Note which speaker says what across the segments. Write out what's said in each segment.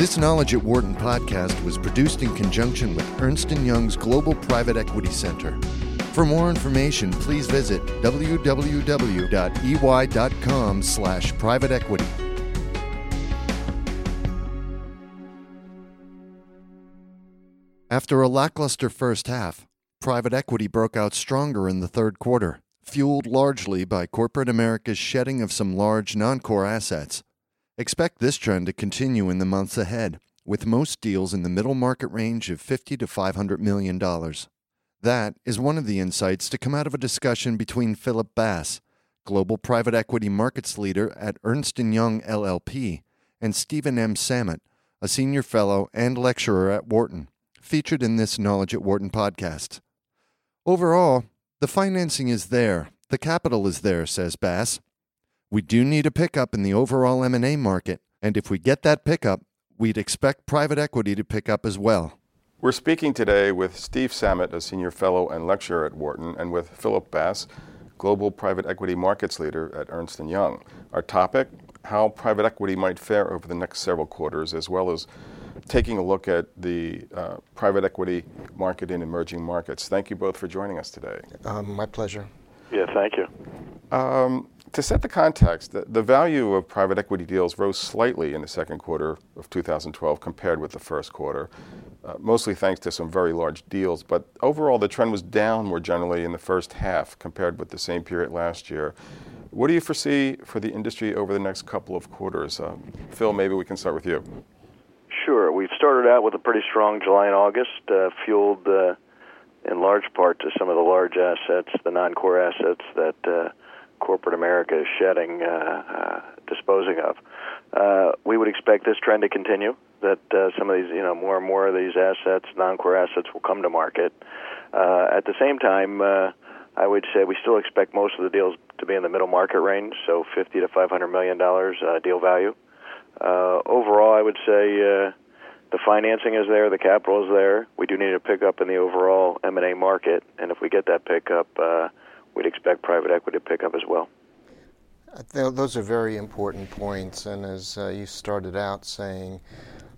Speaker 1: This Knowledge at Wharton podcast was produced in conjunction with Ernst & Young's Global Private Equity Center. For more information, please visit www.ey.com slash private equity. After a lackluster first half, private equity broke out stronger in the third quarter, fueled largely by corporate America's shedding of some large non-core assets. Expect this trend to continue in the months ahead, with most deals in the middle market range of 50 to 500 million dollars. That is one of the insights to come out of a discussion between Philip Bass, global private equity markets leader at Ernst & Young LLP, and Stephen M. Sammut, a senior fellow and lecturer at Wharton, featured in this Knowledge at Wharton podcast. Overall, the financing is there, the capital is there, says Bass. We do need a pickup in the overall M&A market, and if we get that pickup, we'd expect private equity to pick up as well.
Speaker 2: We're speaking today with Steve Sammut, a senior fellow and lecturer at Wharton, and with Philip Bass, global private equity markets leader at Ernst & Young. Our topic, how private equity might fare over the next several quarters, as well as taking a look at the uh, private equity market in emerging markets. Thank you both for joining us today.
Speaker 3: Um, my pleasure.
Speaker 4: Yeah, thank you.
Speaker 2: Um, to set the context, the, the, value of private equity deals rose slightly in the second quarter of 2012 compared with the first quarter, uh, mostly thanks to some very large deals. But overall, the trend was down more generally in the first half compared with the same period last year. What do you foresee for the industry over the next couple of quarters? Uh, Phil, maybe we can start with you.
Speaker 4: Sure. We've started out with a pretty strong July and August, uh, fueled uh, in large part to some of the large assets, the non core assets that uh, corporate America is shedding, uh, uh, disposing of. Uh, we would expect this trend to continue. That some of these, you know, more and more of these assets, non-core assets, will come to market. At the same time, I would say we still expect most of the deals to be in the middle market range, so 50 to 500 million dollars deal value. Overall, I would say the financing is there, the capital is there. We do need a pickup in the overall M&A market, and if we get that pickup, uh, we'd expect private equity to pick up as well.
Speaker 3: Those are very important points, and as uh, you started out saying,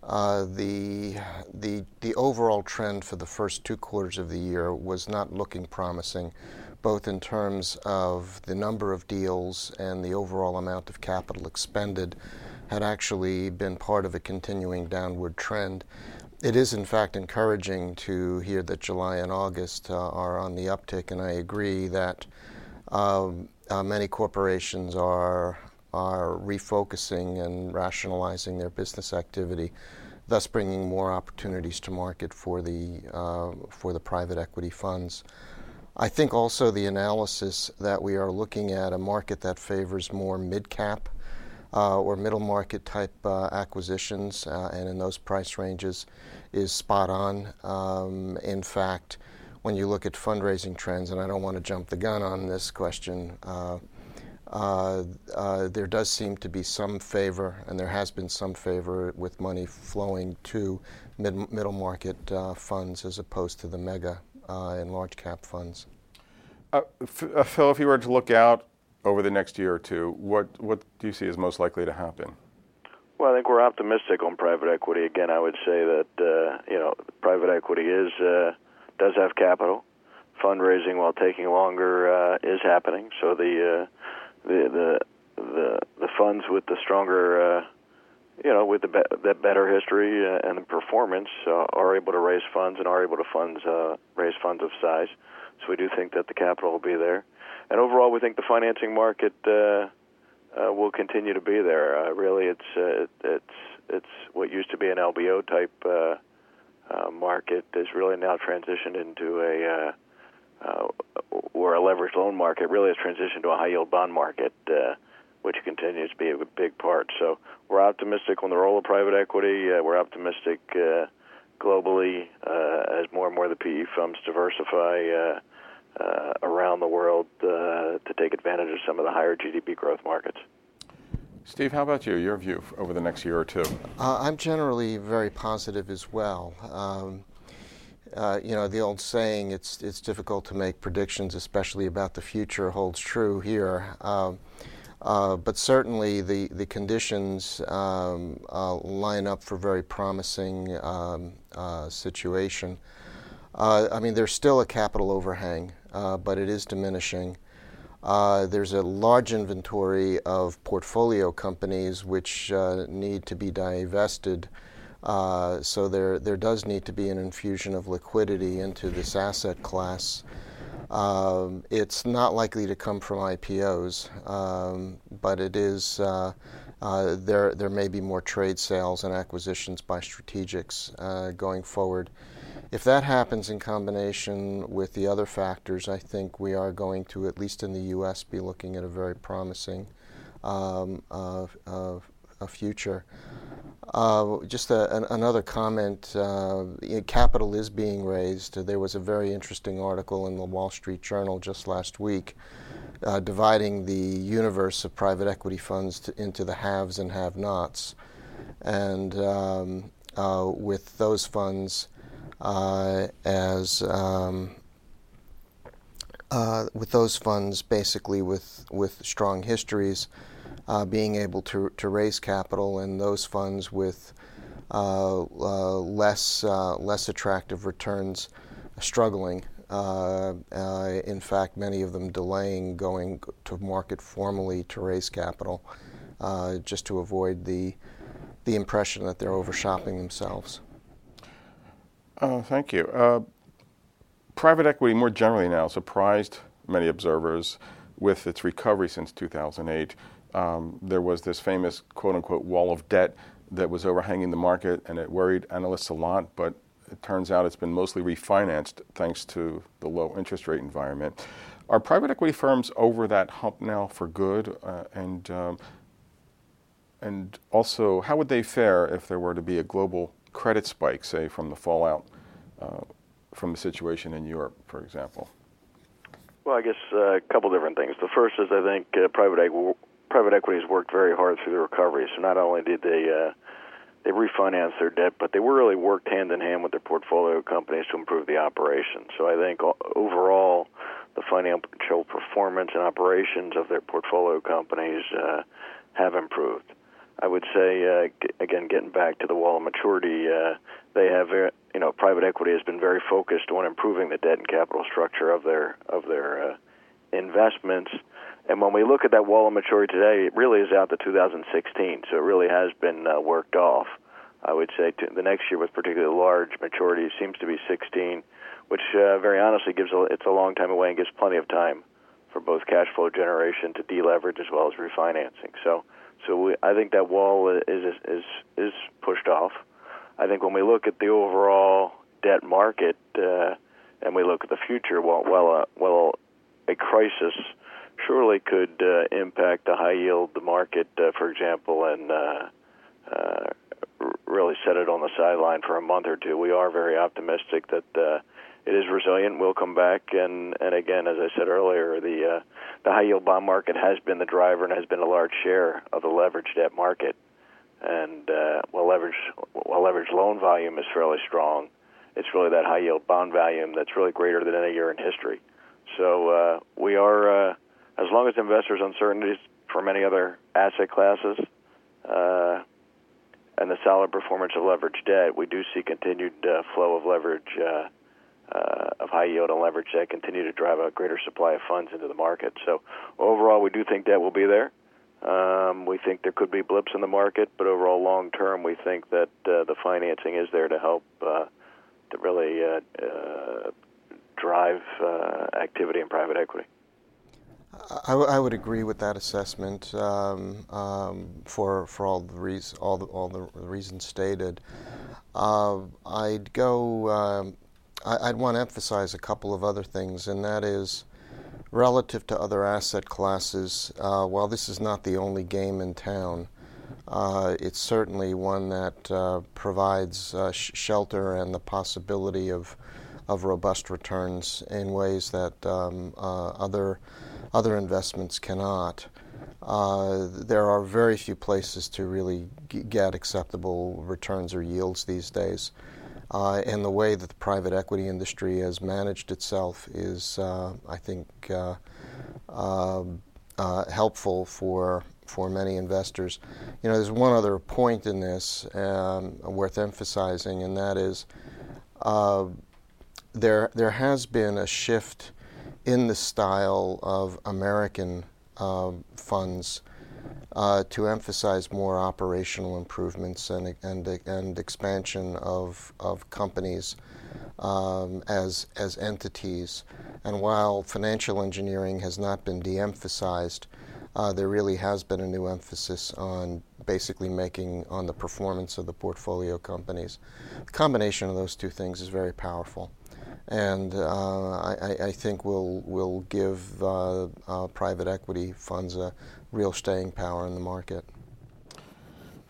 Speaker 3: uh, the the the overall trend for the first two quarters of the year was not looking promising, both in terms of the number of deals and the overall amount of capital expended, had actually been part of a continuing downward trend. It is, in fact, encouraging to hear that July and August uh, are on the uptick, and I agree that um, uh, many corporations are are refocusing and rationalizing their business activity, thus bringing more opportunities to market for the uh, for the private equity funds. I think also the analysis that we are looking at a market that favors more mid cap or middle market type uh, acquisitions, uh, and in those price ranges is spot on. Um, in fact, when you look at fundraising trends, and I don't want to jump the gun on this question, uh, uh, uh, there does seem to be some favor, and there has been some favor with money flowing to mid- middle market funds as opposed to the mega and large cap funds.
Speaker 2: F- Phil, if you were to look out over the next year or two, what what do you see as most likely to happen?
Speaker 4: Well, I think we're optimistic on private equity. Again, I would say that uh, you know private equity is uh, does have capital. Fundraising, while taking longer, uh, is happening. So the uh, the the the the funds with the stronger, uh, you know, with the be- better history uh, and the performance uh, are able to raise funds and are able to funds uh, raise funds of size. So we do think that the capital will be there and overall, we think the financing market uh, uh, will continue to be there. Uh, really, it's uh, it's it's what used to be an LBO type uh, uh, market is really now transitioned into a uh, uh, or a leveraged loan market. Really, has transitioned to a high yield bond market, uh, which continues to be a big part. So we're optimistic on the role of private equity. Uh, we're optimistic uh, globally uh, as more and more of the PE firms diversify. Uh, around the world uh, to take advantage of some of the higher GDP growth markets.
Speaker 2: Steve, how about you? Your view over the next year or two?
Speaker 3: Uh, I'm generally very positive as well. Um, uh, you know, the old saying, it's, it's difficult to make predictions, especially about the future, holds true here. Um, Uh, but certainly the, the conditions um, uh, line up for very promising um, uh, situation. Uh, I mean, there's still a capital overhang, uh, but it is diminishing. Uh, there's a large inventory of portfolio companies which need to be divested. so there, there does need to be an infusion of liquidity into this asset class. Um, it's not likely to come from IPOs, um, but it is. Uh, uh, there, there may be more trade sales and acquisitions by strategics uh, going forward. If that happens in combination with the other factors, I think we are going to, at least in the U.S., be looking at a very promising um, uh, uh, a future. Uh, just a, an, another comment uh, capital is being raised. There was a very interesting article in the Wall Street Journal just last week uh, dividing the universe of private equity funds to, into the haves and have nots. And um, uh, with those funds as um, uh, with those funds basically with, with strong histories, uh, being able to, to raise capital and those funds with uh, uh, less, uh, less attractive returns struggling. Uh, uh, in fact, many of them delaying going to market formally to raise capital just to avoid the, the impression that they're overshopping themselves.
Speaker 2: Thank you. private equity, more generally now, surprised many observers with its recovery since 2008 um, there was this famous quote unquote wall of debt that was overhanging the market and it worried analysts a lot, but it turns out it's been mostly refinanced thanks to the low interest rate environment. Are private equity firms over that hump now for good? Uh, and, um, and also, how would they fare if there were to be a global credit spike, say, from the fallout uh, from the situation in Europe, for example?
Speaker 4: Well, I guess uh, a couple different things. The first is I think uh, private equity private equity has worked very hard through the recovery. So not only did they uh, they refinance their debt, but they really worked hand in hand with their portfolio companies to improve the operation. So I think overall, the financial performance and operations of their portfolio companies uh, have improved. I would say uh, again, getting back to the wall of maturity, uh, they have uh, you know private equity has been very focused on improving the debt and capital structure of their of their uh, investments and when we look at that wall of maturity today, it really is out to 2016, so it really has been uh, worked off. I would say to, the next year with particularly large maturity seems to be 16, which uh, very honestly gives a, it's a long time away and gives plenty of time for both cash flow generation to deleverage as well as refinancing. So, so we, I think that wall is is is pushed off. I think when we look at the overall debt market uh, and we look at the future, well, well, uh, well, a crisis surely could uh, impact the high yield market, uh, for example, and uh, uh, really set it on the sideline for a month or two. We are very optimistic that it is resilient, will come back, and and again, as I said earlier, the uh, the high yield bond market has been the driver and has been a large share of the leveraged debt market. And uh, while leverage while leverage loan volume is fairly strong, it's really that high yield bond volume that's really greater than any year in history. So uh, we are uh, as long as investors' uncertainties for many other asset classes uh, and the solid performance of leveraged debt, we do see continued uh, flow of leverage uh, uh, of high yield and leverage debt continue to drive a greater supply of funds into the market. So overall, we do think debt will be there. Um, we think there could be blips in the market, but overall, long term, we think that uh, the financing is there to help uh, to really uh, uh, drive uh, activity in private equity.
Speaker 3: I would agree with that assessment um, um, for for all the reasons all the all the reasons stated. Uh, I'd go. Um, I, would want to emphasize a couple of other things, and that is relative to other asset classes. Uh, while this is not the only game in town, uh, it's certainly one that uh, provides uh, sh- shelter and the possibility of of robust returns in ways that um, uh, other other investments cannot. Uh, there are very few places to really g- get acceptable returns or yields these days. Uh, and the way that the private equity industry has managed itself is, uh, I think, uh, um, uh, helpful for for many investors. You know, there's one other point in this um, worth emphasizing, and that is uh, there there has been a shift in the style of American uh, funds uh, to emphasize more operational improvements and and and expansion of of companies um, as as entities. And while financial engineering has not been de-emphasized, uh, there really has been a new emphasis on basically making on the performance of the portfolio companies. The combination of those two things is very powerful, and uh, I, I, think will will give uh, uh, private equity funds a real staying power in the market.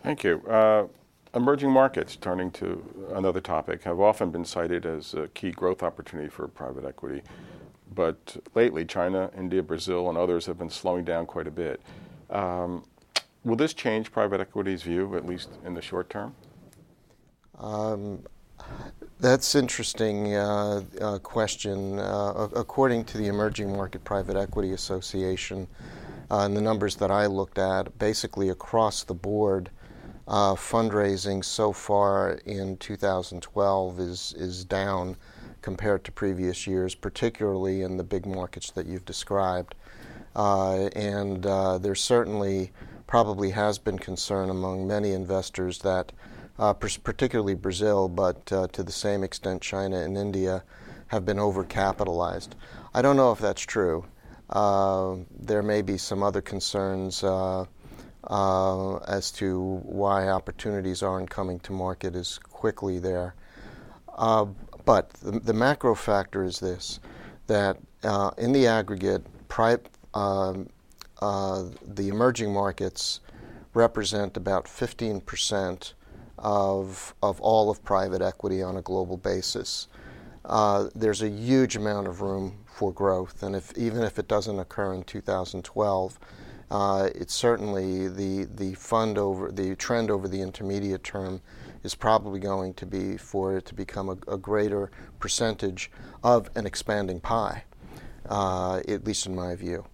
Speaker 2: Thank you. Uh, emerging markets, turning to another topic, have often been cited as a key growth opportunity for private equity but lately China, India, Brazil, and others have been slowing down quite a bit. Um, will this change private equity's view, at least in the short term? Um,
Speaker 3: that's interesting uh, uh, question. Uh, according to the Emerging Market Private Equity Association, and the numbers that I looked at, basically across the board, uh, fundraising so far in 2012 is is down compared to previous years, particularly in the big markets that you've described. Uh, and uh, there certainly probably has been concern among many investors that, uh, particularly Brazil, but uh, to the same extent China and India, have been overcapitalized. I don't know if that's true. Uh, there may be some other concerns uh, as to why opportunities aren't coming to market as quickly there. Uh, but the, the macro factor is this that uh, in the aggregate, pri- um, uh, the emerging markets represent about 15% of, of all of private equity on a global basis. Uh, there's a huge amount of room for growth, and if, even if it doesn't occur in 2012, uh, it's certainly the, the fund over the trend over the intermediate term is probably going to be for it to become a, a greater percentage of an expanding pie, uh, at least in my view.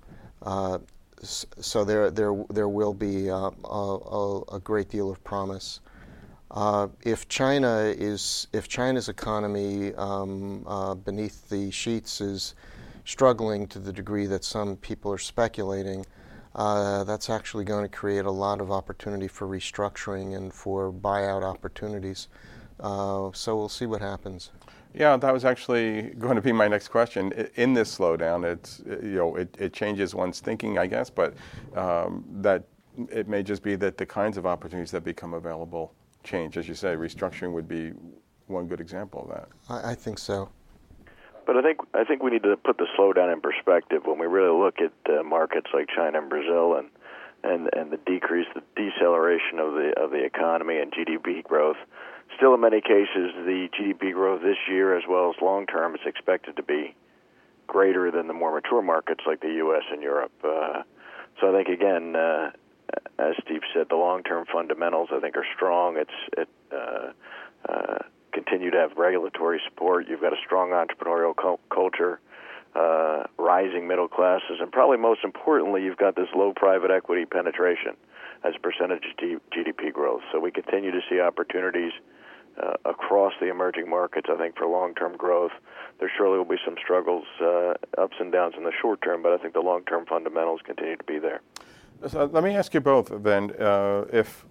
Speaker 3: Uh, so there, there, there will be uh, a, a, great deal of promise. Uh, if China is, if China's economy um, uh, beneath the sheets is struggling to the degree that some people are speculating, uh, that's actually going to create a lot of opportunity for restructuring and for buyout opportunities. Uh, so we'll see what happens.
Speaker 2: Yeah, that was actually going to be my next question. In this slowdown, it's you know it, it changes one's thinking, I guess, but um, that it may just be that the kinds of opportunities that become available change. As you say, restructuring would be one good example of that.
Speaker 3: I, I think so.
Speaker 4: But I think I think we need to put the slowdown in perspective when we really look at uh, markets like China and Brazil and and and the decrease, the deceleration of the of the economy and GDP growth. Still, in many cases, the GDP growth this year, as well as long term, is expected to be greater than the more mature markets like the U.S. and Europe. Uh, so I think again, uh, as Steve said, the long term fundamentals I think are strong. It's it. Uh, uh, continue to have regulatory support. You've got a strong entrepreneurial co- culture, uh, rising middle classes, and probably most importantly, you've got this low private equity penetration as a percentage of G- GDP growth. So we continue to see opportunities uh, across the emerging markets, I think, for long term growth. There surely will be some struggles, uh, ups and downs in the short term, but I think the long term fundamentals continue to be there.
Speaker 2: So let me ask you both then uh, if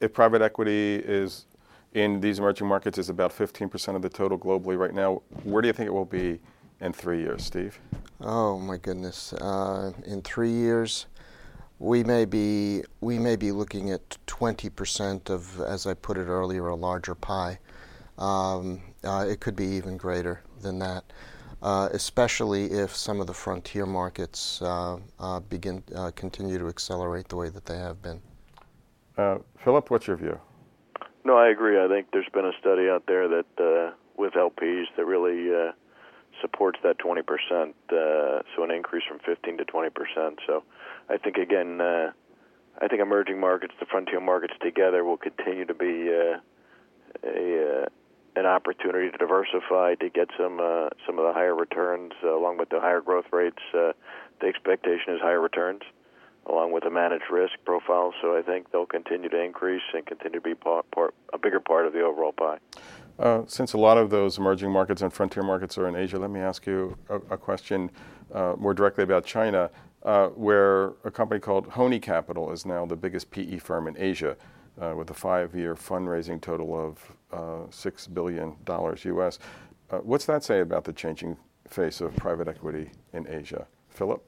Speaker 2: if private equity is in these emerging markets is about 15% of the total globally right now. Where do you think it will be in three years, Steve?
Speaker 3: Oh my goodness! Uh, in three years, we may be we may be looking at 20% of, as I put it earlier, a larger pie. Um, uh, it could be even greater than that. Uh, especially if some of the frontier markets uh, uh, begin uh, continue to accelerate the way that they have been.
Speaker 2: Philip, what's your view?
Speaker 4: No, I agree. I think there's been a study out there that uh, with LPs that really uh, supports that 20%, uh, so an increase from 15 to 20%. So I think again, uh, I think emerging markets, the frontier markets together, will continue to be uh, a uh, an opportunity to diversify to get some uh, some of the higher returns uh, along with the higher growth rates. Uh, the expectation is higher returns. Along with a managed risk profile. So I think they'll continue to increase and continue to be part, part, a bigger part of the overall pie.
Speaker 2: Uh, since a lot of those emerging markets and frontier markets are in Asia, let me ask you a, a question uh, more directly about China, uh, where a company called Hony Capital is now the biggest PE firm in Asia, with a five-year fundraising total of uh, six billion dollars U.S. Uh, what's that say about the changing face of private equity in Asia, Philip?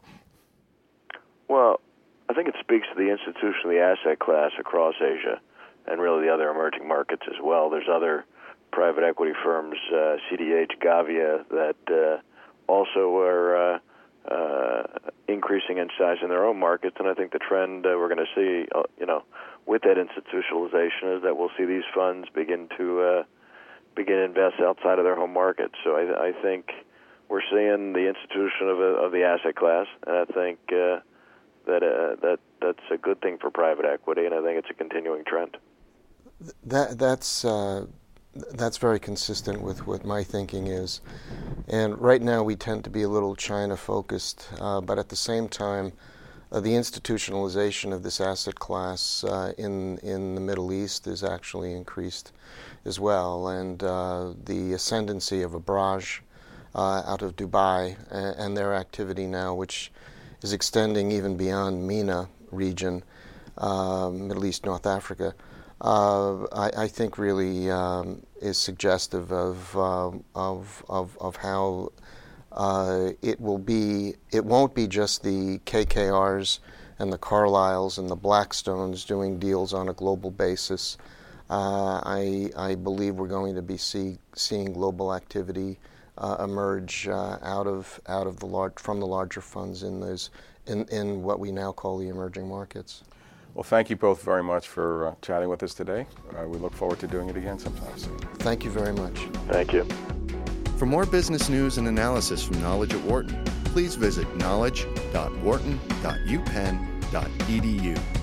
Speaker 4: Well, I think it speaks to the institution of the asset class across Asia, and really the other emerging markets as well. There's other private equity firms, uh, CDH, Gavia, that uh, also are uh, uh, increasing in size in their own markets. And I think the trend uh, we're going to see, uh, you know, with that institutionalization is that we'll see these funds begin to uh, begin to invest outside of their home markets. So I, I think we're seeing the institution of, a, of the asset class, and I think uh, that uh, that that's a good thing for private equity, and I think it's a continuing trend.
Speaker 3: That that's uh, that's very consistent with what my thinking is. And right now we tend to be a little China focused, uh, but at the same time, uh, the institutionalization of this asset class uh, in in the Middle East is actually increased as well, and uh, the ascendancy of Abraaj uh, out of Dubai and, and, their activity now, which is extending even beyond MENA region, uh, Middle East, North Africa uh, I, I, think really um, is suggestive of, uh, of, of, of, how uh, it will be, it won't be just the KKRs and the Carlyles and the Blackstones doing deals on a global basis. Uh, I, I believe we're going to be see, seeing global activity uh, emerge out of out of the large from the larger funds in those in, in what we now call the emerging markets.
Speaker 2: Well, thank you both very much for uh, chatting with us today. Uh, we look forward to doing it again sometime soon.
Speaker 3: Thank you very much.
Speaker 4: Thank you.
Speaker 1: For more business news and analysis from Knowledge at Wharton, please visit knowledge.wharton.upenn.edu.